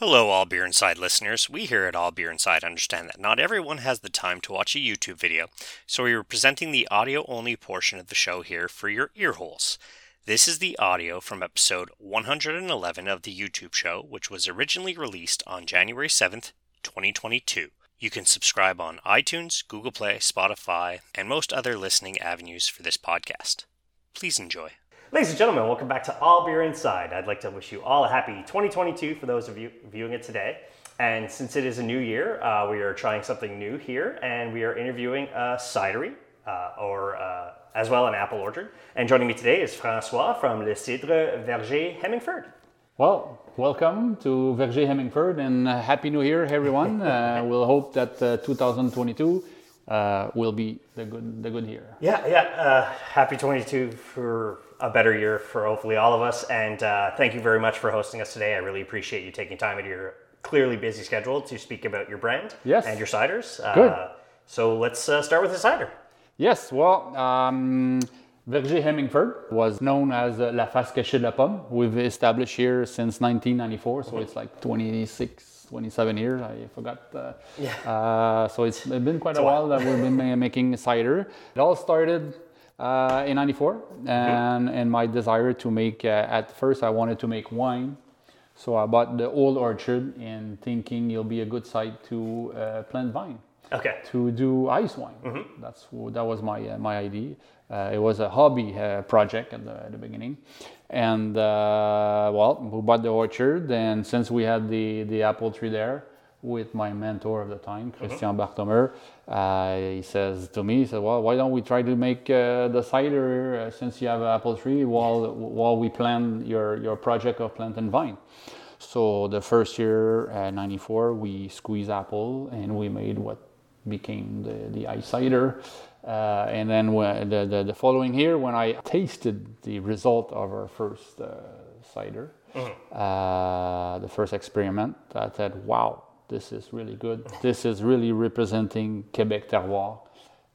Hello, All Beer Inside listeners. We here at All Beer Inside understand that not everyone has the time to watch a YouTube video, so we are presenting the audio only portion of the show here for your ear holes. This is the audio from episode 111 of the YouTube show, which was originally released on January 7th, 2022. You can subscribe on iTunes, Google Play, Spotify, and most other listening avenues for this podcast. Please enjoy. Ladies and gentlemen, welcome back to All Beer Inside. I'd like to wish you all a happy 2022 for those of you viewing it today. And since it is a new year, uh, we are trying something new here, and we are interviewing a cidery, uh, or uh, as well an apple orchard. And joining me today is Francois from Le Cidre Verger Hemmingford. Well, welcome to Verger Hemmingford, and uh, Happy New Year, everyone. uh, we'll hope that uh, 2022 uh, will be the good, the good year. Yeah, yeah. Uh, happy 22 for a better year for hopefully all of us. And uh, thank you very much for hosting us today. I really appreciate you taking time out of your clearly busy schedule to speak about your brand Yes. and your ciders. Uh, Good. So let's uh, start with the cider. Yes, well, um, Verger Hemmingford was known as uh, La Face Cachée de la Pomme. We've established here since 1994, so it's like 26, 27 years. I forgot. Uh, Yeah. Uh, so it's been quite a a while that we've been making cider. It all started uh, in 94 and, and my desire to make, uh, at first I wanted to make wine. So I bought the old orchard and thinking it'll be a good site to uh, plant vine Okay. to do ice wine. That's that was my uh, my idea. Uh, it was a hobby uh, project at the, at the beginning, and uh, well, we bought the orchard, and since we had the the apple tree there with my mentor of the time, Christian Barthomeuf, uh, he says to me, he said, "Well, why don't we try to make uh, the cider uh, since you have an apple tree while while we plan your your project of plant and vine." So the first year, uh, '94, we squeezed apple and we made what became the, the ice cider. Uh, and then the, the, the following year, when I tasted the result of our first uh, cider, uh, the first experiment, I said, wow, this is really good. This is really representing Quebec terroir.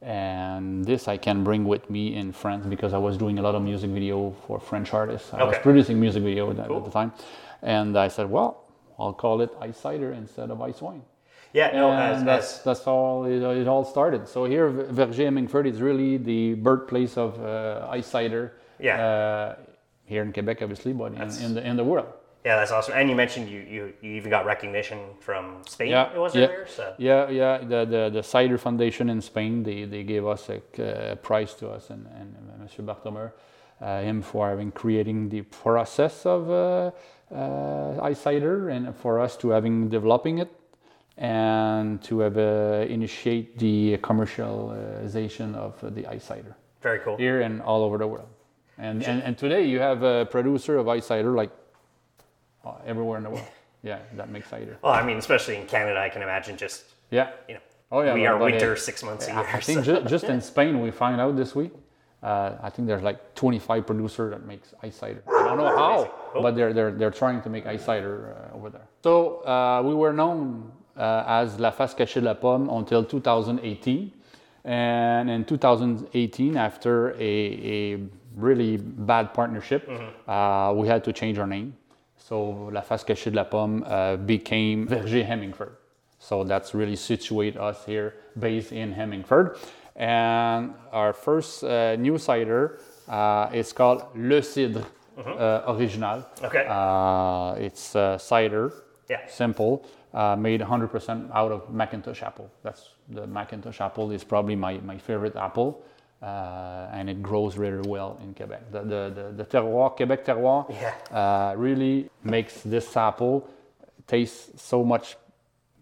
And this I can bring with me in France because I was doing a lot of music video for French artists. I was producing music video at, at the time. And I said, well, I'll call it ice cider instead of ice wine. Yeah, no, And as, that's as, that's all it, it all started. So here, Verger Hemmingford is really the birthplace of uh, ice cider. Yeah. Uh, here in Quebec, obviously, but in, in the in the world. Yeah, that's awesome. And you mentioned you, you, you even got recognition from Spain, Yeah, it was yeah. earlier. So. Yeah, yeah. The, the the Cider Foundation in Spain, they, they gave us a, uh, prize to us and, and Monsieur Barthomeuf, uh, him for having creating the process of uh, uh, ice cider and for us to having developing it and to have uh, initiate the commercialization of the ice cider Very cool. here and all over the world. And, and, and today you have a producer of ice cider like everywhere in the world. Yeah, that makes cider. Well, I mean, especially in Canada, I can imagine just, Yeah. you know, Oh, yeah, we are winter it- six months a year. I think so- ju- just in Spain, we find out this week. Uh, I think there's like 25 producers that makes ice cider. I don't know how, Cool. but they're, they're, they're trying to make ice cider uh, over there. So uh, we were known uh, as La Face Cachée de la Pomme until 2018. And in 2018, after a, a really bad partnership, uh, we had to change our name. So La Face Cachée de la Pomme uh, became Verger Hemmingford. So that's really situate us here, based in Hemmingford. And our first uh, new cider uh, is called Le Cidre uh, Original. Okay. Uh, it's uh, cider, Yeah. simple, uh, made 100% out of McIntosh apple. That's the McIntosh apple is probably my, my favorite apple. Uh, and it grows really well in Quebec. The, the, the, the terroir, Quebec terroir, Yeah. uh, really makes this apple taste so much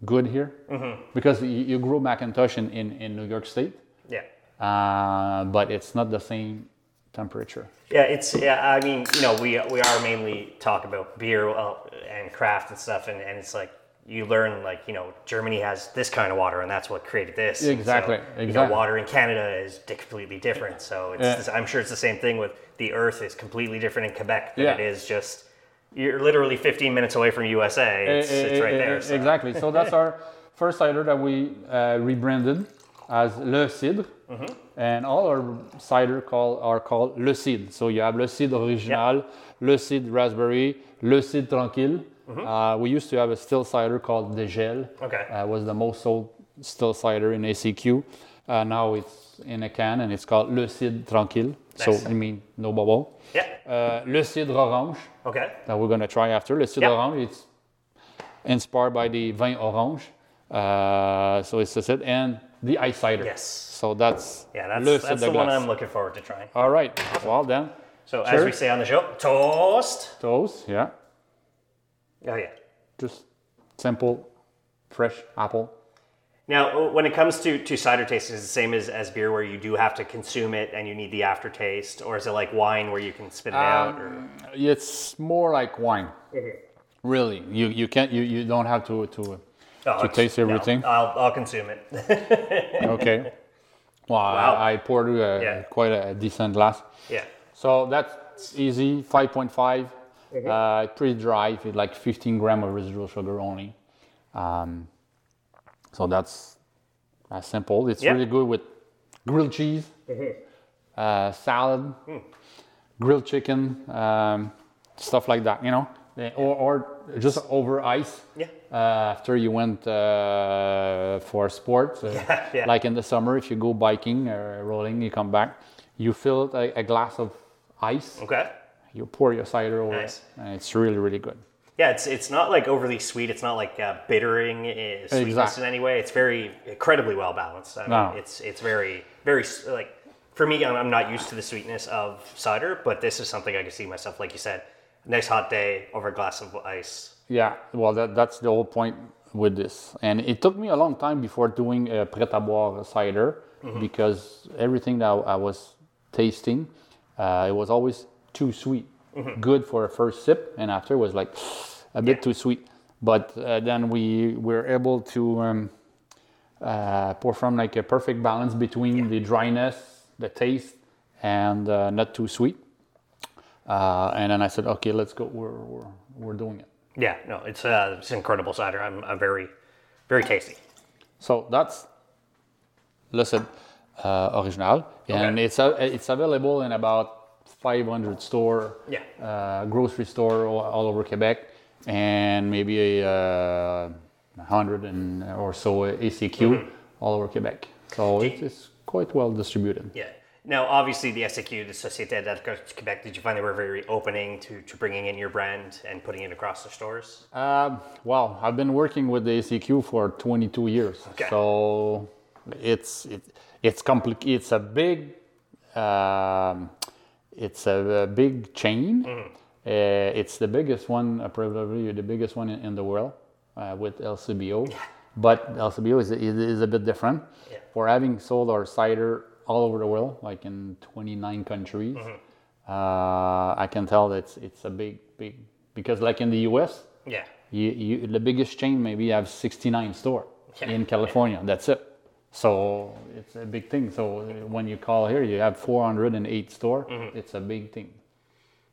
good here Mm-hmm. because you, you grow McIntosh in, in, in New York State, yeah. uh, but it's not the same temperature. Yeah, it's yeah. I mean, you know, we we are mainly talk about beer and craft and stuff, and, and it's like you learn like you know Germany has this kind of water, and that's what created this. And so, Exactly, You know, water in Canada is completely different. So it's Yeah. this- I'm sure it's the same thing with the Earth is completely different in Quebec than Yeah. it is just. You're literally 15 minutes away from USA. It's, Eh, it's eh, right eh, there. so- Exactly. So that's our first cider that we uh, rebranded as Le Cidre, Mm-hmm. and all our cider call are called Le Cidre. So you have Le Cidre Original, Le Cidre Raspberry, Le Cidre Tranquille, Uh, we used to have a still cider called Degel. Okay. Uh, was the most sold still cider in SAQ. Uh, now it's in a can and it's called Le Cidre Tranquille. Nice. So I mean no bubble. Yeah. Uh, Le Cidre Orange Okay. that we're gonna try after. Le Cidre Yep. Orange. It's inspired by the vin orange. Uh, so it's the Cidre and the ice cider. Yes. So that's Yeah, that's, Le that's the one I'm looking forward to trying. All right. Well then, So as we say on the show, toast. toast. Yeah. Oh yeah. Just simple, fresh apple. Now, uh, when it comes to, to cider taste, is it the same as, as beer where you do have to consume it and you need the aftertaste? Or is it like wine where you can spit it um, out? Or? It's more like wine. Mm-hmm. Really. You, you, can't, you, you don't have to, to, oh, to taste everything. No, I'll, I'll consume it. okay. Well, wow. I, I poured a, yeah. quite a decent glass. Yeah. So that's easy, 5.5. Mm-hmm. Uh, pretty dry, like 15 gram of residual sugar only. Um, so that's, simple. It's really good with grilled cheese, mm-hmm. uh, salad, mm. grilled chicken, um, stuff like that. You know, eh, or, or just over ice. Yeah. Uh, after you went uh, for sports, uh, yeah, yeah. like in the summer, if you go biking or rolling, you come back, you fill a, a glass of ice. Okay you pour your cider over Nice. it, and it's really, really good. Yeah, it's it's not like overly sweet. It's not like uh, bittering uh, sweetness Exact. in any way. It's very incredibly well balanced. I mean, No. it's it's very very like for me. I'm, I'm not used to the sweetness of cider, but this is something I can see myself. Like you said, nice hot day over a glass of ice. Yeah, well, that, that's the whole point with this. And it took me a long time before doing a Pret à boire cider because everything that I was tasting, uh, it was always too sweet. Good for a first sip, and after was like a bit Yeah. too sweet. But uh, then we were able to um, uh, pour from like a perfect balance between the dryness, the taste, and uh, not too sweet. Uh, and then I said, okay, let's go. We're, we're, we're doing it. Yeah, no, it's uh, it's incredible cider. I'm, I'm very very tasty. So that's Le Cid uh, Original, and Okay. it's a, it's available in about 500 store, Yeah. uh, grocery store all, all over Quebec, and maybe a uh, hundred and or so SAQ Mm-hmm. all over Quebec. So it's, it's quite well distributed. Yeah. Now, obviously, the SAQ, the Société d'Alcool du Québec, did you find they were very opening to, to bringing in your brand and putting it across the stores? Um, well, I've been working with the SAQ for 22 years, Okay. so it's it, it's compli- It's a big um, it's a, a big chain. Mm-hmm. Uh, it's the biggest one, uh, probably the biggest one in, in the world uh, with LCBO. But LCBO is, is, is a bit different. Yeah. For having sold our cider all over the world, like in 29 countries, Mm-hmm. uh, I can tell that it's, it's a big, big because like in the US, Yeah. you, you, the biggest chain maybe have 69 store Yeah. in California. That's it. So it's a big thing. So when you call here, you have 408 store. Mm-hmm. It's a big thing.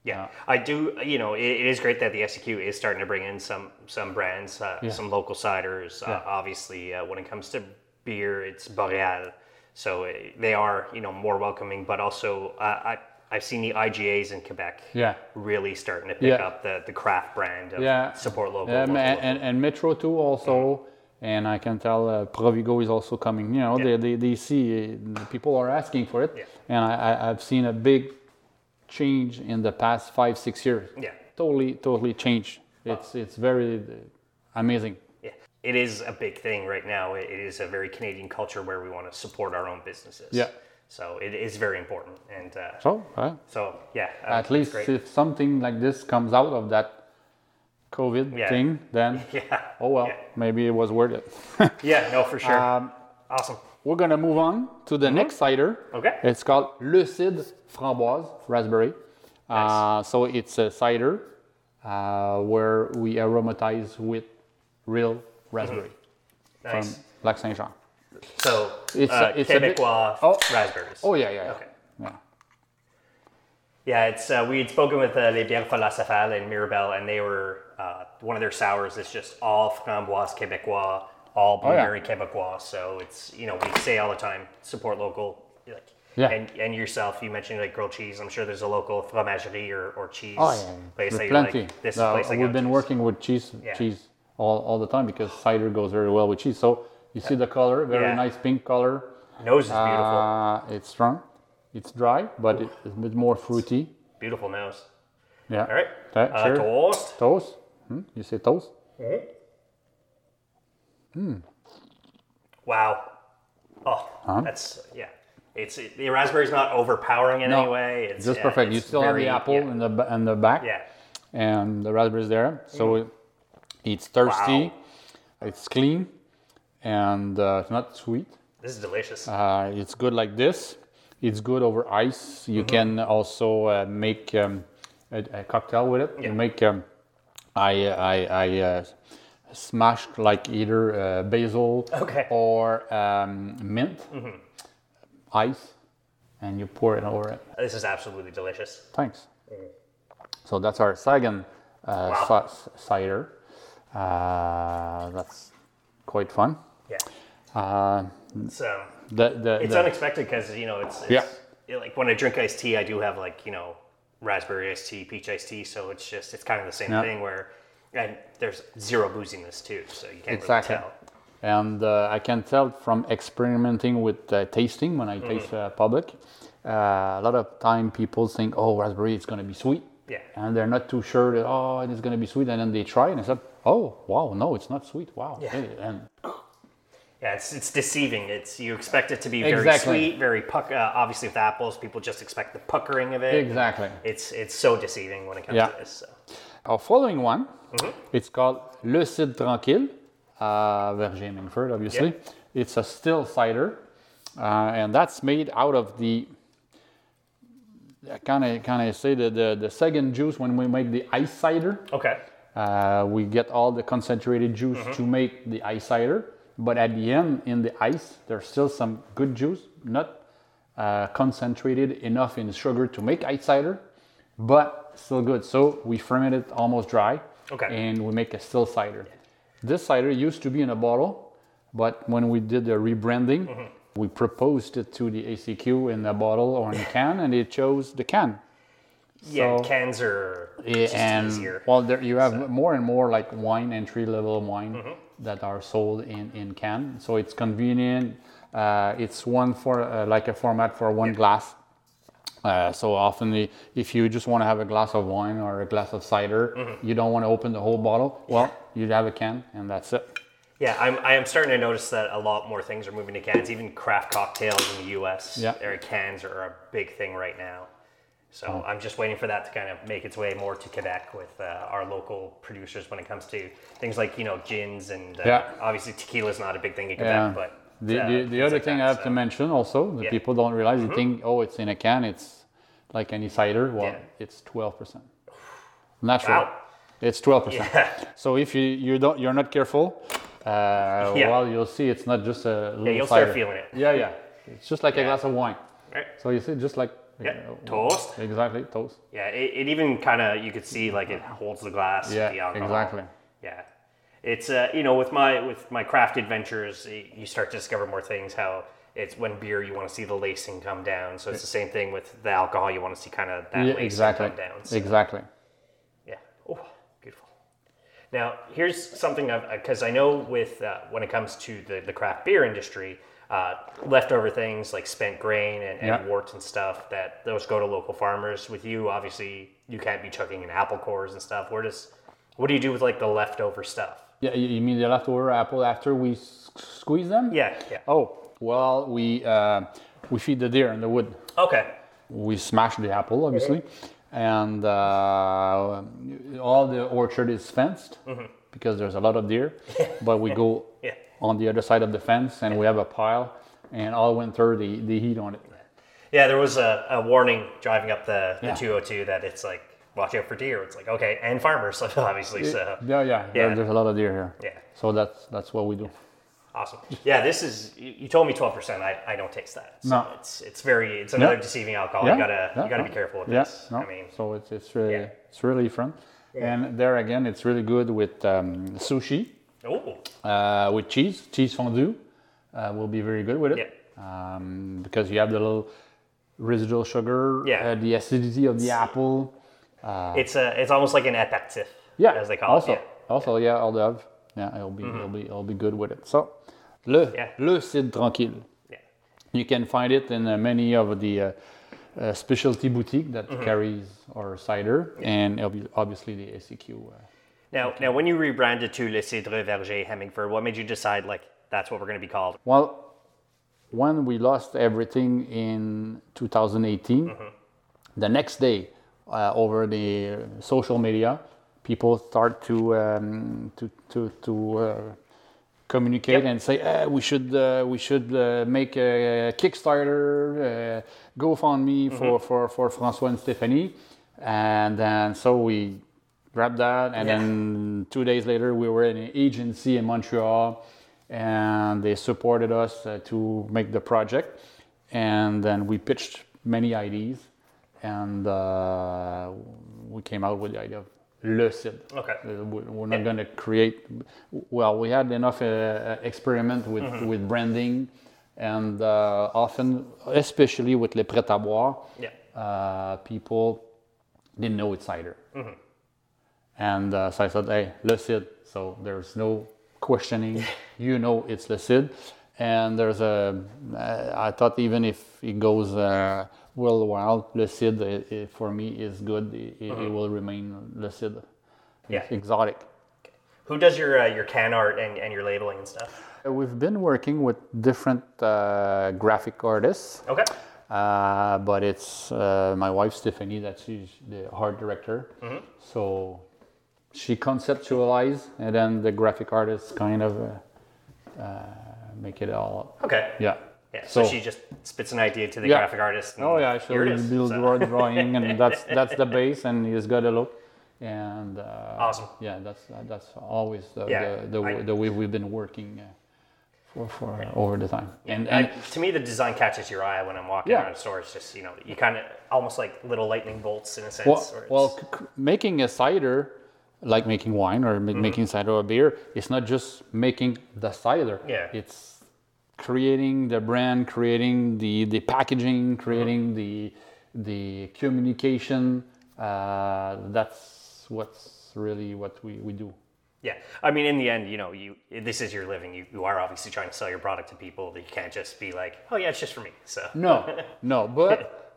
Yeah, I do. You know, it, it is great that the SAQ is starting to bring in some some brands, uh, some local ciders. Uh, obviously, uh, when it comes to beer, it's Boreal, so uh, they are you know more welcoming. But also, uh, I I've seen the IGAs in Quebec. Yeah. really starting to pick Yeah. up the the craft brand of Yeah. support local. Local, and, local. and, and Metro too also. And I can tell uh, Provigo is also coming. You know, Yeah. they, they, they see uh, people are asking for it. Yeah. And I, I, I've seen a big change in the past five, six years. Yeah. Totally, totally changed. It's, it's very uh, amazing. Yeah, it is a big thing right now. It is a very Canadian culture where we want to support our own businesses. Yeah. So it is very important, and uh, So, so yeah, uh, at least if something like this comes out of that COVID Yeah. thing, then yeah, oh well, Yeah. maybe it was worth it. yeah, no, for sure. um, awesome. we're gonna move on to the next cider. Okay. It's called Le Cid Framboise Raspberry. Uh, so it's a cider uh, where we aromatize with real raspberry Nice. from Lac Saint Jean. So It's uh, a- it's a bit- Quebecois Oh. raspberries. Oh yeah, yeah, yeah. Okay. Yeah. It's uh, we had spoken with uh, Les Bières Falafel in Mirabel, and they were uh, one of their sours is just all framboise Quebecois, all Oh, yeah. Quebecois. So it's you know we say all the time support local. Like Yeah. And and yourself, you mentioned like grilled cheese. I'm sure there's a local fromagerie or, or cheese Oh yeah, place that There's plenty. like. This No, place we've been working with cheese, Yeah. cheese all, all the time because cider goes very well with cheese. So you see the color, very nice pink color. Nose is beautiful. Uh, it's strong. It's dry, but it's a bit more fruity. beautiful nose. Yeah. All right. Okay, Uh, sure. toast. Toast. Hmm? You say toast? Wow. Oh, Uh-huh. that's yeah. It's it, the raspberry's not overpowering in No, any way. It's Just yeah, perfect. You it's still have the apple Yeah. in the in the back, yeah. and the raspberry's there. So it, it's thirsty, Wow. it's clean, and uh, it's not sweet. This is delicious. Uh, it's good like this. It's good over ice. You can also uh, make um, a, a cocktail with it. Yeah. You make. Um, I I I uh, smashed like either uh, basil Okay. or um, mint ice, and you pour it over it. this is absolutely delicious. Thanks. So that's our Sagan uh, Wow. ci- cider. Uh, that's quite fun. Yeah. Uh, um, the, the, it's the- unexpected because you know it's, it's Yeah. yeah, like when I drink iced tea, I do have like you know raspberry iced tea, peach iced tea. So it's just it's kind of the same Yeah. thing where and there's zero booziness too, so you can't Exactly. really tell. And uh, I can tell from experimenting with uh, tasting when I Mm-hmm. taste uh, public, uh, a lot of time people think, oh, raspberry, it's going to be sweet. Yeah. And they're not too sure that, oh, it's going to be sweet. And then they try and they said, oh, wow, no, it's not sweet. Wow. Yeah. And Yeah, it's it's deceiving. It's you expect it to be very Exactly. sweet, very puck. Uh, obviously, with apples, people just expect the puckering of it. Exactly. It's it's so deceiving when it comes Yeah. to this. So. Our following one, Mm-hmm. it's called Le Cid Tranquille, uh, Verger Mingford, obviously. It's a still cider, uh, and that's made out of the kind of kind of say the, the the second juice when we make the ice cider. Okay. Uh, we get all the concentrated juice Mm-hmm. to make the ice cider, but at the end, in the ice, there's still some good juice, not uh, concentrated enough in sugar to make ice cider, but still good. So we ferment it almost dry, Okay. and we make a still cider. This cider used to be in a bottle, but when we did the rebranding, Mm-hmm. we proposed it to the SAQ in a bottle or in a can, and they chose the can. Yeah, So- cans are Yeah, just and easier. well, there you have more and more like wine entry level wine Mm-hmm. That are sold in in can. So it's convenient. Uh, it's one for uh, like a format for one glass. Uh, so often, the, if you just want to have a glass of wine or a glass of cider, Mm-hmm. you don't want to open the whole bottle. Well, you have a can, and that's it. Yeah, I'm I am starting to notice that a lot more things are moving to cans. Even craft cocktails in the U.S. Yeah. cans are a big thing right now. So. I'm just waiting for that to kind of make its way more to Quebec with uh, our local producers when it comes to things like you know gins and uh, Yeah. obviously tequila is not a big thing in Quebec, Yeah. but The, uh, the, the other like thing that, I have so- to mention also that Yeah. Mm-hmm. people don't realize, they think, oh, it's in a can, it's like any cider. Well, Yeah. it's 12%. Natural. Wow. It's 12%. So if you, you don't, you're not careful, uh, Yeah. well, you'll see it's not just a little you'll start cider. feeling it. Yeah, yeah. It's just like a glass of wine. Right. So you see, just like Yeah, toast. Exactly, toast. Yeah, it, it even kind of you could see like it holds the glass. Yeah, the alcohol. exactly. Yeah, it's uh, you know with my with my craft adventures, you start to discover more things. How it's when beer you want to see the lacing come down. So it's the same thing with the alcohol. You want to see kind of that Yeah, lacing exactly. come down. So, Exactly. yeah. Oh, beautiful. Now here's something because I know with uh, when it comes to the the craft beer industry. Uh, leftover things like spent grain and, and Yeah. wort and stuff that those go to local farmers. With you, obviously, you can't be chucking in apple cores and stuff. Where does what do you do with like the leftover stuff? Yeah, you you mean the leftover apple after we squeeze them? Yeah, yeah. Oh, well, we uh, we feed the deer in the wood. Okay. We smash the apple, obviously, and uh, all the orchard is fenced because there's a lot of deer. but we go Mm-hmm. Yeah. On the other side of the fence, and we have a pile, and all winter they, the heat on it. Yeah, there was a, a warning driving up the, the Yeah. 202 that it's like, watch out for deer. It's like, okay, and farmers, obviously. So, Yeah, yeah, there- Yeah. there's a lot of deer here. yeah, So that's that's what we do. awesome. Yeah, this is, you told me 12%. I, I don't taste that. So No. It's it's very, it's another Yeah. deceiving alcohol. Yeah, You gotta, yeah, you gotta be careful with this. no. I mean, so it's it's really it's really fun, and there again, it's really good with um, sushi. oh, uh, with cheese, cheese fondue uh, will be very good with it. Yeah. Um, because you have the little residual sugar, Yeah. uh, the acidity of the apple. it's a it's almost like an aperitif. Yeah, as they call also, it. Yeah. Mm-hmm. Also, yeah, hors d'oeuvre. Yeah, it'll be, it'll be, it'll be good with it. So, le, Yeah. le cidre tranquille. Yeah. You can find it in uh, many of the uh, uh, specialty boutique that Mm-hmm. carries our cider, and obviously the SAQ. Uh, Now, now, when you rebranded to Le Cidre Verger Hemmingford, what made you decide like that's what we're going to be called? Well, when we lost everything in 2018, the next day, uh, over the social media, people start to um, to to to uh, communicate Yep. and say eh, we should uh, we should uh, make a Kickstarter, uh, GoFundMe for, for for François and Stephanie, and then so we grabbed that, and Yeah. then two days later we were in an agency in Montreal, and they supported us uh, to make the project, and then we pitched many ideas, and uh, we came out with the idea of Le Cid. Okay. Uh, we- We're not going to create. Well, we had enough uh, experiment with Mm-hmm. with branding, and uh, often, especially with les prêts à boire, Yeah. uh, people didn't know it's cider. Mm-hmm. And uh, so I said, hey, Le Cid. So there's no questioning. you know it's Le Cid. And there's a, uh, I thought even if it goes uh, worldwide, Le Cid i- i- for me is good. It, it- it will remain Le Cid. Mm-hmm. Yeah. Exotic. Who does your uh, your can art and, and your labeling and stuff? Uh, We've been working with different uh, graphic artists. Okay. Uh, but it's uh, my wife Stephanie that she's the art director. So she conceptualized, and then the graphic artists kind of uh, uh, make it all. Okay. Yeah. Yeah. So, So- she just spits an idea to the Yeah. graphic artist. and Oh yeah, she is. build So- drawing, and that's that's the base, and he's got a look. And uh, Awesome. Yeah, that's that's always the Yeah, the, the, I- the way we've been working uh, for for over the time. And And and to me, the design catches your eye when I'm walking Yeah. around stores. Just you know, you kind of almost like little lightning bolts in a sense. Well, well c- making a cider, like making wine or Mm-hmm. making cider or beer, it's not just making the cider. Yeah. It's creating the brand, creating the, the packaging, creating Mm-hmm. the the communication. Uh, that's what's really what we, we do. Yeah, I mean, in the end, you know, you this is your living. You, you are obviously trying to sell your product to people. You can't just be like, oh yeah, it's just for me. So No, no, but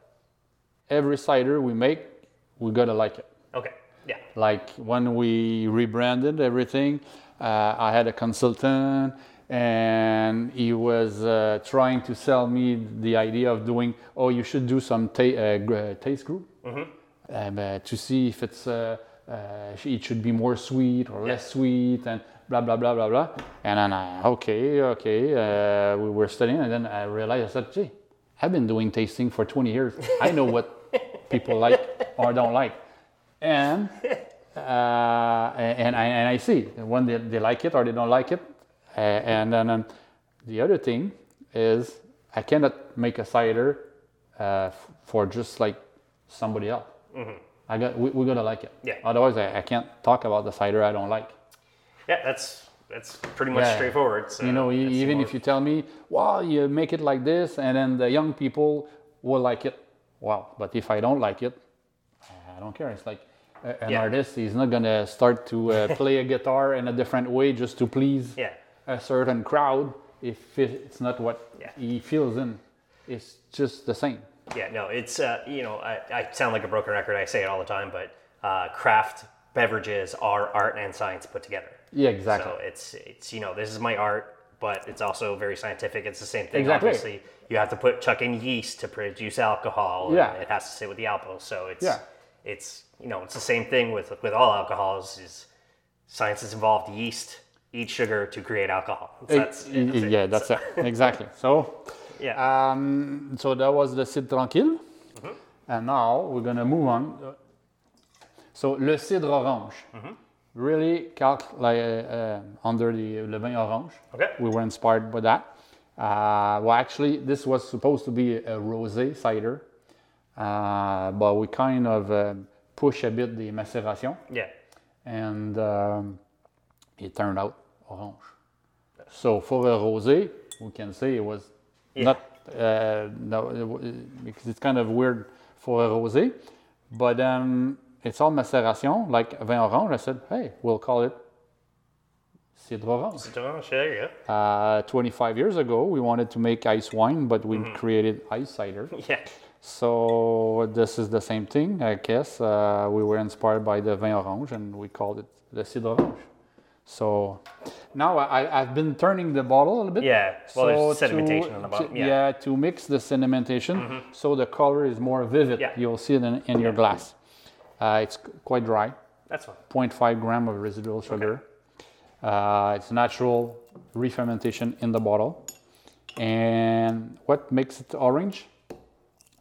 every cider we make, we gotta like it. okay, yeah, like when we rebranded everything uh, i had a consultant and he was uh, trying to sell me the idea of doing oh you should do some ta- uh, taste group. Um, uh, to see if it's uh, uh, it should be more sweet or less sweet and blah blah blah blah blah. And then I, okay okay uh, we were studying and then i realized i said gee i've been doing tasting for 20 years. I know what people like or don't like and uh, and I and I see when they, they like it or they don't like it, uh, and then um, the other thing is I cannot make a cider uh, f- for just like somebody else. I got we, we gotta like it. Mm-hmm. Yeah. Otherwise, I, I can't talk about the cider I don't like. yeah. That's that's pretty much Yeah. straightforward. So You know, even if you tell me, "Wow, you make it like this," and then the young people will like it. Wow, but if I don't like it, I don't care. It's like an Yeah. artist; he's not gonna start to uh, play a guitar in a different way just to please yeah, a certain crowd if it's not what Yeah. he feels in. It's just the same. yeah. No, it's uh, you know, I, I sound like a broken record. I say it all the time, but uh, craft beverages are art and science put together. Yeah, exactly. So it's it's you know this is my art, but it's also very scientific. It's the same thing. Exactly. Obviously, you have to put chuck in yeast to produce alcohol. Yeah. it has to sit with the alcohol. So it's Yeah. It's you know it's the same thing with with all alcohols. Is science has involved yeast eat sugar to create alcohol. So that's, Y- y- that's it. yeah, that's it. Exactly. So, yeah. um, so that was the Cidre Tranquille. And now we're going to move on. So, le cidre orange. Really calc like, uh, uh, under the le vin orange. Okay. We were inspired by that. Uh, well, actually, this was supposed to be a rosé cider, uh, but we kind of uh, push a bit the macération yeah. and um, it turned out orange. So for a rosé, we can say it was Yeah. not uh, no, because it's kind of weird for a rosé. But um, it's all macération, like vin orange. I said, hey, we'll call it cidre orange. There you go. Uh, 25 years ago, we wanted to make ice wine, but we created ice cider. Yeah. So this is the same thing, I guess. Uh, we were inspired by the vin orange, and we called it the cidre orange. So now I, I've been turning the bottle a little bit. Yeah, well, there's So sedimentation on the bottom, To, yeah. Mm-hmm. to mix the sedimentation, so the color is more vivid. Yeah. You'll see it in, in your glass. Uh, it's quite dry, That's fine. 0.5 gram of residual sugar. Uh, it's natural re-fermentation in the bottle. And what makes it orange?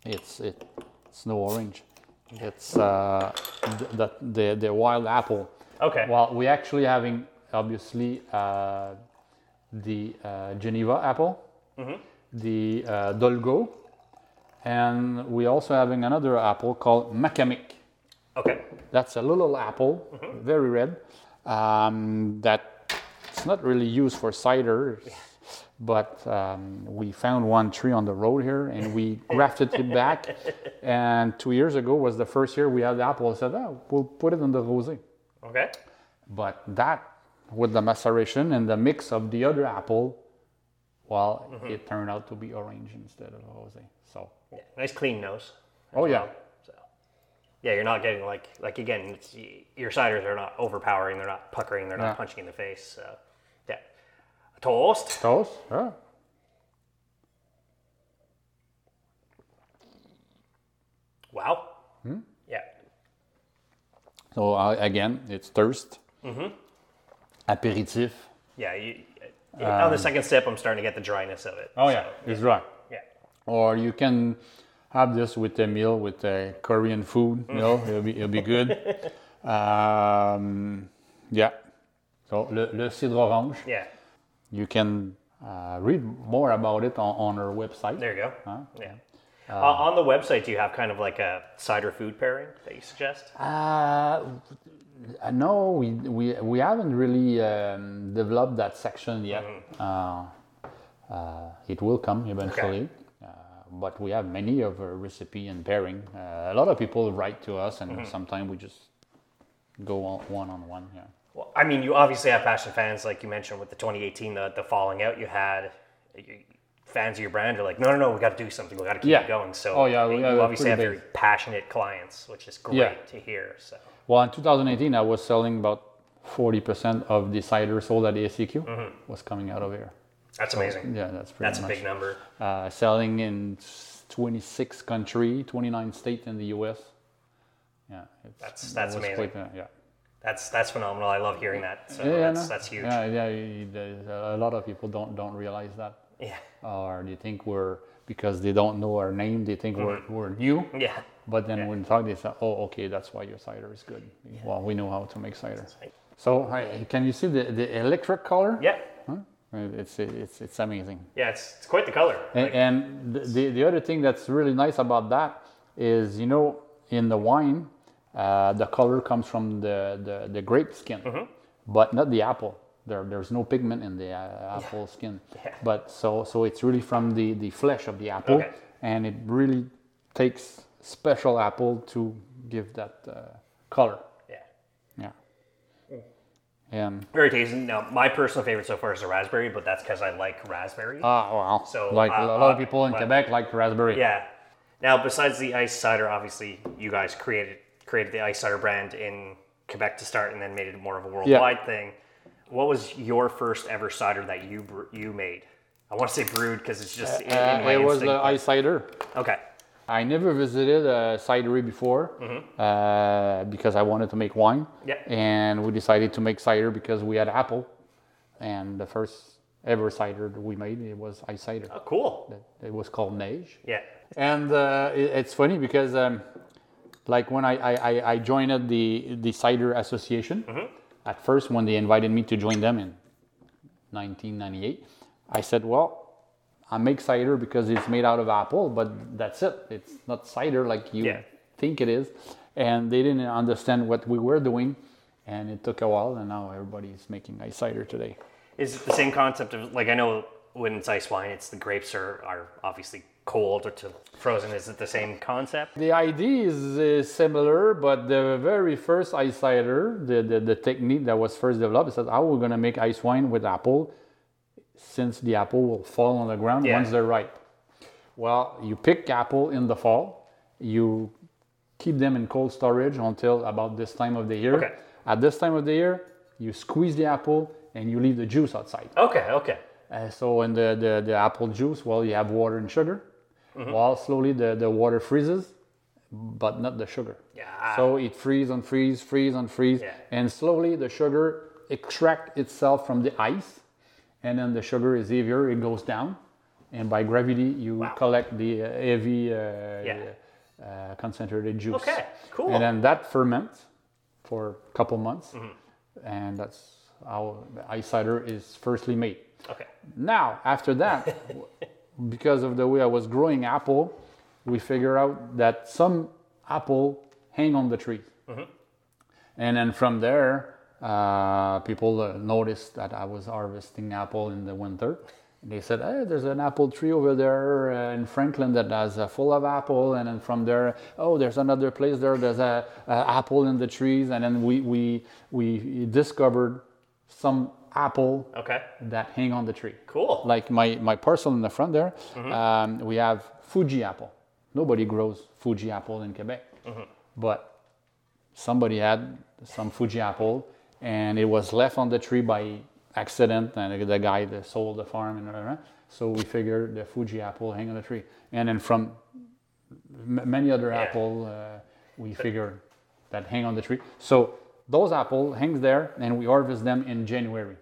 It's it, it's no orange. It's uh, the, the the wild apple. Okay. Well, we're actually having obviously uh, the uh, Geneva apple, the uh, Dolgo, and we're also having another apple called Macamic. Okay. That's a little apple, very red. Um, that it's not really used for cider, but um, we found one tree on the road here and we grafted it back. And two years ago was the first year we had the apple. I said, oh, we'll put it in the rosé. Okay. But that, with the maceration and the mix of the other apple, well, it turned out to be orange instead of rosé. So, Yeah. Nice clean nose. oh yeah, So, yeah, you're not getting like like again, it's, your ciders are not overpowering. They're not puckering. They're not Yeah. punching in the face. So. Toast. toast. Yeah. Wow. Hmm? Yeah. So uh, again, it's thirst, Mm-hmm. aperitif. Yeah. You, on the second sip, I'm starting to get the dryness of it. Um, Oh yeah, So, it's right. yeah. Or you can have this with a meal with a Korean food. You know, it'll be it'll be good. um, yeah. So le, le cidre orange. Yeah. You can uh, read more about it on, on our website. There you go. Huh? Yeah. Uh, on the website, do you have kind of like a cider food pairing that you suggest? Uh, no, we, we, we haven't really um, developed that section yet. Uh, uh, it will come eventually. Uh, but we have many of our recipe and pairing. Uh, a lot of people write to us, and sometimes we just go on one on one. Yeah. Well, I mean, you obviously have passion fans, like you mentioned with the 2018, the, the falling out you had. Fans of your brand are like, no, no, no, we got to do something. We got to keep Yeah. it going. So, Oh, yeah, we you obviously have pretty very passionate clients, which is great Yeah. to hear. So, Well, in 2018, I was selling about 40% of the cider sold at SAQ was coming out of here. that's amazing. Yeah, that's pretty That's a big number. uh, selling in 26 country, 29 states in the U.S. Yeah, That's- that that's amazing. quite, uh, yeah. That's that's phenomenal. I love hearing that. So yeah, that's, no. that's huge. Yeah, yeah. you- A lot of people don't don't realize that, Yeah. or they think we're because they don't know our name, they think we're mm-hmm. we're new. Yeah. But then when you talk, they say, "Oh, okay, that's why your cider is good." Well, we know how to make cider. So, hi- can you see the, the electric color? Yeah. Huh? It's it's it's amazing. Yeah, it's, it's quite the color. And, Like, and the, the, the other thing that's really nice about that is, you know, in the wine, uh, the color comes from the, the, the grape skin, Mm-hmm. but not the apple. There, there's no pigment in the uh, apple skin. Yeah. But so, so it's really from the, the flesh of the apple, Okay. and it really takes special apple to give that uh, color. yeah. Yeah. And Very tasty. Now, my personal favorite so far is the raspberry, but that's because I like raspberry. ah, wow. So, like uh, a lot of uh, people in Quebec like raspberry. Yeah. Now, besides the ice cider, obviously you guys created created the ice cider brand in Quebec to start, and then made it more of a worldwide thing. What was your first ever cider that you you made? I want to say brewed because it's just Uh, my it was the but- ice cider. Okay. I never visited a cidery before uh, because I wanted to make wine. Mm-hmm. Yeah. And we decided to make cider because we had apple. And the first ever cider that we made, it was ice cider. Oh, cool. It was called Neige. Yeah. And uh, it, it's funny because, um, like, when I, I, I- I joined the, the Cider Association, mm-hmm. at first, when they invited me to join them in 1998, I said, Well, I make cider because it's made out of apple, but that's it. It's not cider like you Yeah. think it is. And they didn't understand what we were doing. And it took a while, and now everybody's making ice cider today. Is it the same concept of like I know when it's ice wine, it's the grapes are, are obviously cold or to frozen. Is it the same concept? The idea is, similar, but the very first ice cider, the, the, the technique that was first developed, is that how we're gonna make ice wine with apple, since the apple will fall on the ground Yeah. once they're ripe. Well, you pick apple in the fall, you keep them in cold storage until about this time of the year. Okay. At this time of the year, you squeeze the apple and you leave the juice outside. Okay, okay. Uh, so in the, the, the apple juice, well, you have water and sugar. Mm-hmm. Well, slowly the, the water freezes, but not the sugar. Yeah. So it freeze and freeze, freeze and freeze, Yeah. and slowly the sugar extract itself from the ice, and then the sugar is heavier, it goes down, and by gravity you collect the uh, heavy uh, uh, concentrated juice. Okay, cool. And then that ferments for a couple months, Mm-hmm. and that's how the ice cider is firstly made. Okay. Now, after that, because of the way I was growing apple, we figure out that some apple hang on the tree. And then from there, uh, people uh, noticed that I was harvesting apple in the winter. They said, "Hey, there's an apple tree over there uh, in Franklin that has uh, full of apple." And then from there, oh, there's another place there. There's a, a apple in the trees. And then we we we discovered some apple Okay. that hang on the tree. Cool. Like my, my parcel in the front there, um, we have Fuji apple. Nobody grows Fuji apple in Quebec, but somebody had some Fuji apple, and it was left on the tree by accident, and the guy that sold the farm and. So we figured the Fuji apple hang on the tree, and then from m- many other apple, uh, we figured that hang on the tree. So those apple hangs there, and we harvest them in January.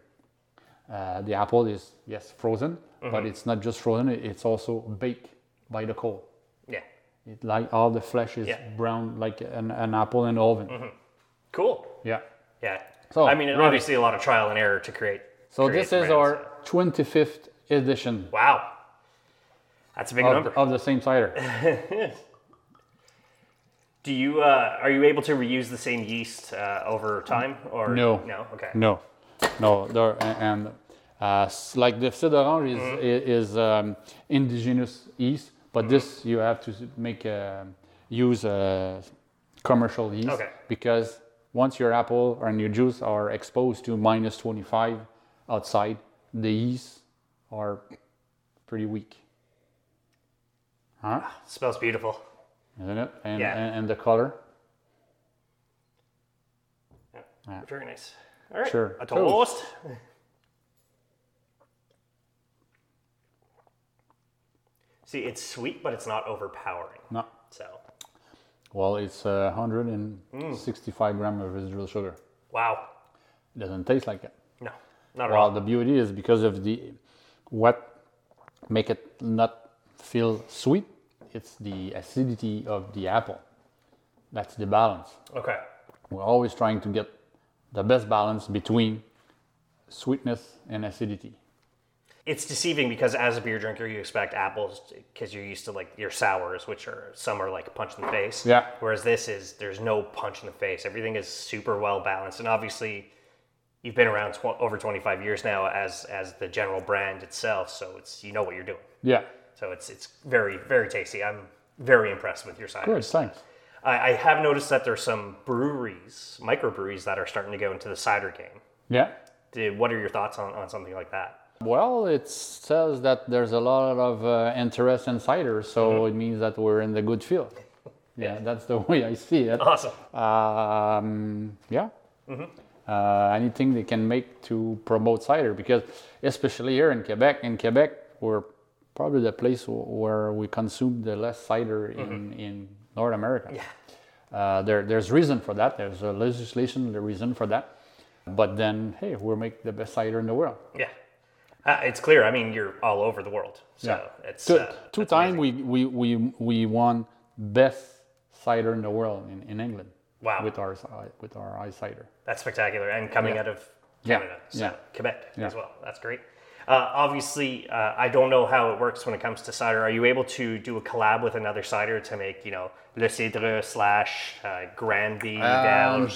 Uh, the apple is yes frozen, but it's not just frozen; it's also baked by the coal. Yeah. It like all the flesh is Yeah. brown like an, an apple in the oven. Cool. Yeah. Yeah. So, I mean, obviously a lot of trial and error to create. So create this is brands. our 25th edition Wow. That's a big of, number. of the same cider. Do you uh, are you able to reuse the same yeast uh, over time or No. No. Okay. No, no, there and uh, like the Cidre Orange is Mm-hmm. i- is um, indigenous yeast, but this you have to make uh, use uh, commercial yeast Okay. because once your apple and your juice are exposed to minus 25 outside, the yeast are pretty weak. Huh? smells beautiful. Isn't it? And, Yeah. and, and the color. Yeah. Very nice. All right. Sure. A toast. See, it's sweet, but it's not overpowering. No. So, Well, it's uh, 165 gram of residual sugar. wow. It doesn't taste like it. No, not at Well, all. Well, the beauty is because of the what make it not feel sweet. It's the acidity of the apple. That's the balance. Okay. We're always trying to get the best balance between sweetness and acidity. It's deceiving because as a beer drinker, you expect apples because you're used to like your sours, which are some are like punch in the face. Yeah. Whereas this is there's no punch in the face. Everything is super well balanced, and obviously, you've been around tw- over 25 years now as as the general brand itself, so it's you know what you're doing. Yeah. So it's it's very very tasty. I'm very impressed with your ciders. Good. Thanks. I, I have noticed that there's some breweries, microbreweries, that are starting to go into the cider game. Yeah. Did, what are your thoughts on, on something like that? Well, it says that there's a lot of uh, interest in cider, so it means that we're in the good field. Yeah, that's the way I see it. Awesome. Um, yeah. Uh, anything they can make to promote cider, because especially here in Quebec, in Quebec, we're probably the place wh- where we consume the less cider in, in North America. Yeah. Uh, there, there's reason for that. There's a legislation, the reason for that. But then, hey, we'll make the best cider in the world. Yeah. Uh, it's clear. I mean, you're all over the world. So it's two, uh, two that's time amazing. we, we, we, we won best cider in the world in, in England. Wow. With our with our ice cider. That's spectacular. And coming Yeah. out of Yeah. Canada, so Yeah. Quebec Yeah. as well. That's great. Uh, obviously, uh, I don't know how it works when it comes to cider. Are you able to do a collab with another cider to make, you know, Le Cidre slash uh, Granby Um,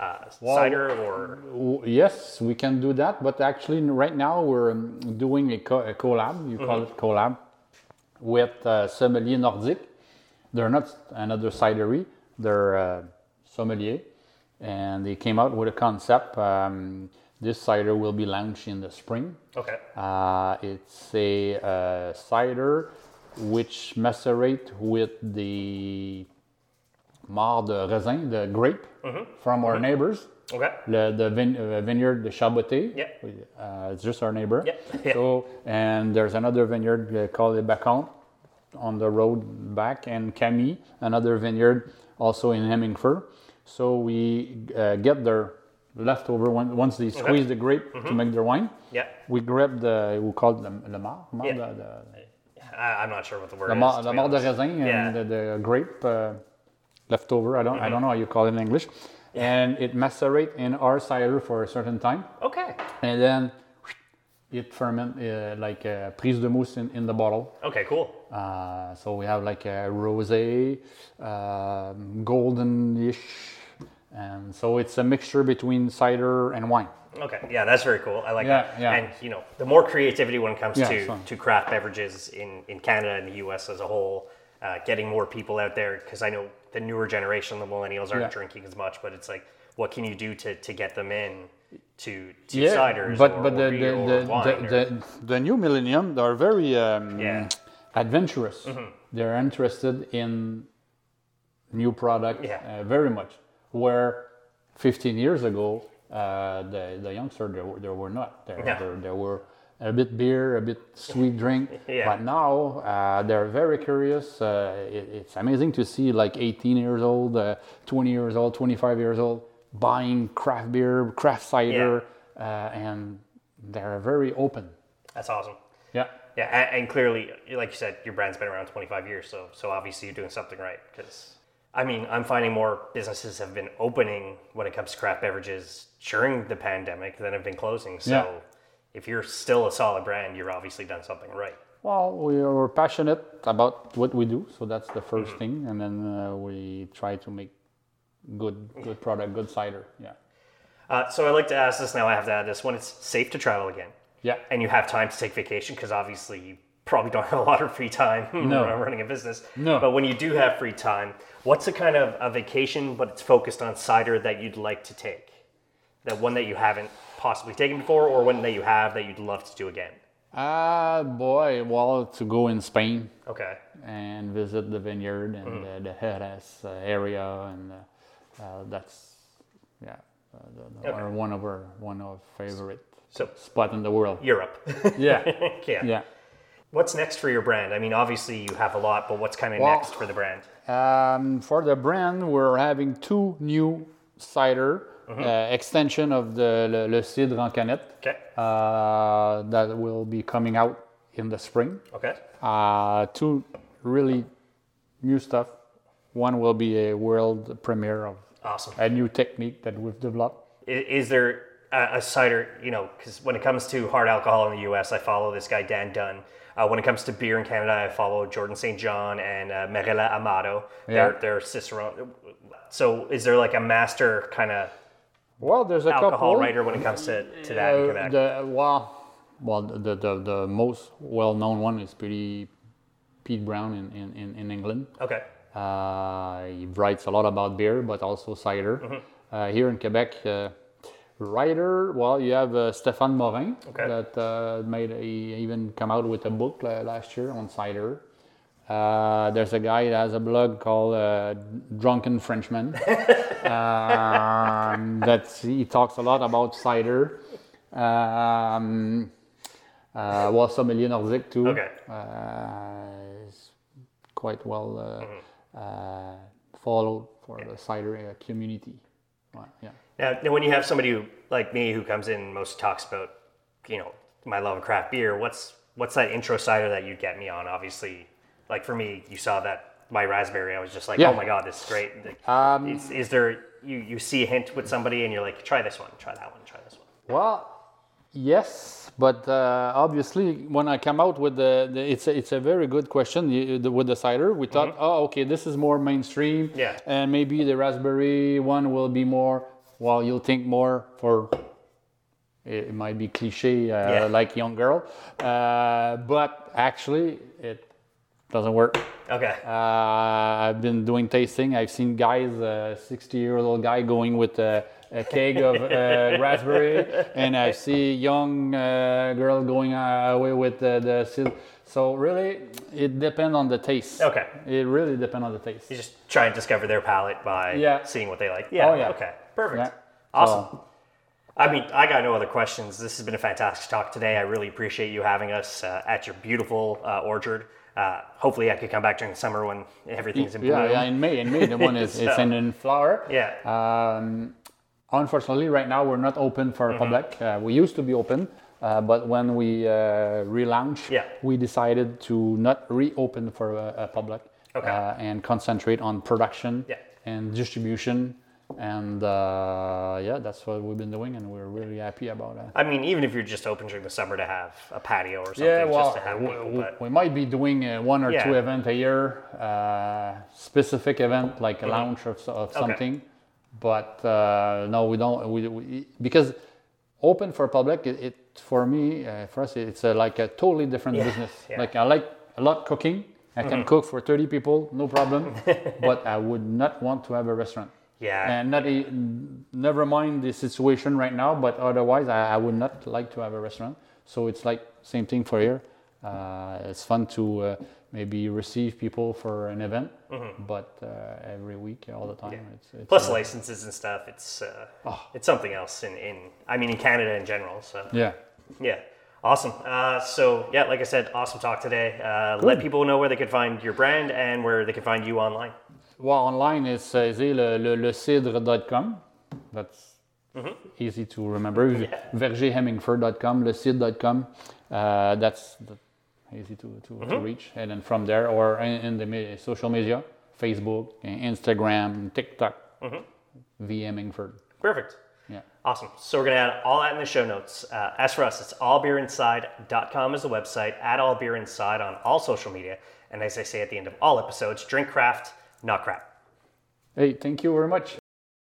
uh, cider or? W- Yes, we can do that, but actually right now we're um, doing a, co- a collab. You call it collab with uh, Sommelier Nordique. They're not another cidery; they're uh, sommelier, and they came out with a concept. Um, this cider will be launched in the spring. Okay. Uh, it's a uh, cider which macerate with the mar de raisin, the grape from our neighbors. Okay. Le, the vine, uh, vineyard de Chat Botté. Yeah. Uh, it's just our neighbor. Yeah, yeah. So, and there's another vineyard uh, called the Bacon on the road back, and Camille, another vineyard also in Hemmingford. So we uh, get their leftover when, once they squeeze the grape to make their wine. Yeah. We grab the we call it the, the mar, mar Yeah. the, the, I, I'm not sure what the word the, is. mar, to the marc de raisin Yeah. and the, the grape uh, leftover. I don't I don't know how you call it in English. And it macerate in our cider for a certain time, Okay. and then it ferment uh, like uh, prise de mousse in, in the bottle. Okay. Cool. Uh, so we have like a rosé, um goldenish, and so it's a mixture between cider and wine. Okay, yeah, that's very cool. I like Yeah, that. yeah. And you know, the more creativity when it comes Yeah, to so- to craft beverages in in Canada and the U.S. as a whole, uh, getting more people out there because I know the newer generation, the millennials, aren't Yeah. drinking as much. But it's like, what can you do to to get them in to to ciders but or, but the the, the, wine? the, the, new millennium are very um, Yeah. Mm-hmm. adventurous. They're interested in new product Yeah. uh, very much. Where 15 years ago, uh, the the youngster there, were- there were not. There, Yeah. there, there were a bit beer, a bit sweet drink. Yeah. But now uh, they're very curious. Uh, it, it's amazing to see like 18 years old, uh, 20 years old, 25 years old buying craft beer, craft cider, uh, and they're very open. that's awesome. Yeah. Yeah, and, and clearly, like you said, your brand's been around 25 years, so so obviously you're doing something right. Because I mean, I'm finding more businesses have been opening when it comes to craft beverages during the pandemic than have been closing. So Yeah. if you're still a solid brand, you're obviously done something right. Well, we are passionate about what we do, so that's the 1st thing, and then uh, we try to make good, good product, good cider. Yeah. Uh, so I like to ask this now. I have to add this: when it's safe to travel again, Yeah. and you have time to take vacation, because obviously you probably don't have a lot of free time No. running a business. No. But when you do have free time, what's a kind of a vacation, but it's focused on cider that you'd like to take? That one that you haven't possibly taken before, or one that you have that you'd love to do again? Ah, boy, well, to go in Spain Okay. and visit the vineyard and Mm-hmm. uh, the Jerez uh, area, and uh, uh, that's, yeah, uh, the, the, Okay. one of our one of favorite So spot in the world. Europe. Yeah. yeah. yeah. What's next for your brand? I mean, obviously you have a lot, but what's kind of Well- next for the brand? Um, for the brand, we're having two new cider Mm-hmm. uh, extension of the Le, Le Cidre en canette Okay. uh, that will be coming out in the spring. Okay. Uh, two really new stuff. One will be a world premiere of Awesome. a new technique that we've developed. I- Is there a, a cider, you know, because when it comes to hard alcohol in the US, I follow this guy, Dan Dunn. Uh, when it comes to beer in Canada, I follow Jordan St. John and uh, Mirella Amato. They're, they're Cicerone. So is there like a master kind of Well, there's a alcohol couple. writer when it comes to, to that in Uh, Quebec? the, well, well, the, the, the most well-known one is pretty Pete Brown in, in, in, in England. okay. Uh, he writes a lot about beer, but also cider. Mm-hmm. Uh, here in Quebec, uh, writer, well, you have uh, Stéphane Morin Okay. that uh, made a, even come out with a book uh, last year on cider. Uh, there's a guy that has a blog called uh, Drunken Frenchman um, that he talks a lot about cider. Um, uh, well, sommelier Nordique too. Okay. Uh, is quite well uh, uh, followed for the cider uh, community. Right, yeah. Now, now, when you have somebody who, like me who comes in and most talks about, you know, my love of craft beer, what's what's that intro cider that you get me on? Obviously, like for me, you saw that my raspberry. I was just like, Yeah. oh my god, this is great. Like, Um, is, is there you you see a hint with somebody and you're like, try this one, try that one, try this one. Well, yes, but uh, obviously, when I come out with the, the it's a, it's a very good question you, the, with the cider. We thought, oh, okay, this is more mainstream, Mm-hmm. Yeah. and maybe the raspberry one will be more well, you'll think more for. It, might be cliche, uh, Yeah. like young girl, uh, but actually it doesn't work. Okay. Uh, I've been doing tasting. I've seen guys, a 60 year old guy going with a, a keg of uh, raspberry, and I see young uh, girl going uh, away with the, the sil- So really, it depends on the taste. Okay. It really depends on the taste. You just try and discover their palate by Yeah. seeing what they like. Yeah. Oh, yeah. Okay. Perfect. Yeah. Awesome. So- I mean, I got no other questions. This has been a fantastic talk today. I really appreciate you having us uh, at your beautiful uh, orchard. Uh, hopefully, I could come back during the summer when everything's in bloom. yeah, yeah, in May. In May, the one is it's in, in flower. Yeah. Um, unfortunately, right now we're not open for Mm-hmm. public. Uh, we used to be open, uh, but when we uh, relaunch, Yeah. we decided to not reopen for uh, a public Okay. uh, and concentrate on production Yeah. and distribution. And uh, yeah, that's what we've been doing, and we're really happy about it. I mean, even if you're just open during the summer to have a patio or something, Yeah, well, just to have we, people. we- But we might be doing uh, one or Yeah. two events a year, uh, specific event like a launch of, of something. But uh, no, we don't. We, we because open for public, it, it for me, uh, for us, it's a, like a totally different Yeah, business. yeah. Like I like a lot cooking. I can cook for 30 people, no problem. but I would not want to have a restaurant. yeah, And not a, never mind the situation right now, but otherwise, I, I would not like to have a restaurant. So it's like same thing for here. Uh, it's fun to maybe receive people for an event, but uh, every week, all the time, it's, it's Mm-hmm. plus uh, licenses and stuff. It's uh, Oh. it's something else in, in I mean in Canada in general. So yeah. yeah, awesome. Uh, so yeah, like I said, awesome talk today. Uh, let people know where they could find your brand and where they can find you online. Well, online is uh, le, le, le cidre.com. That's easy to remember. yeah. Vergerhemmingford.com, lecidre.com. Uh, that's the, easy to, to, to reach. And then from there, or in, in the social media, Facebook, Instagram, TikTok, V Hemmingford. Perfect. Yeah. Awesome. So we're going to add all that in the show notes. Uh, as for us, it's allbeerinside.com is the website. Add all beer inside on all social media. And as I say at the end of all episodes, drink craft, not crap. Hey, thank you very much.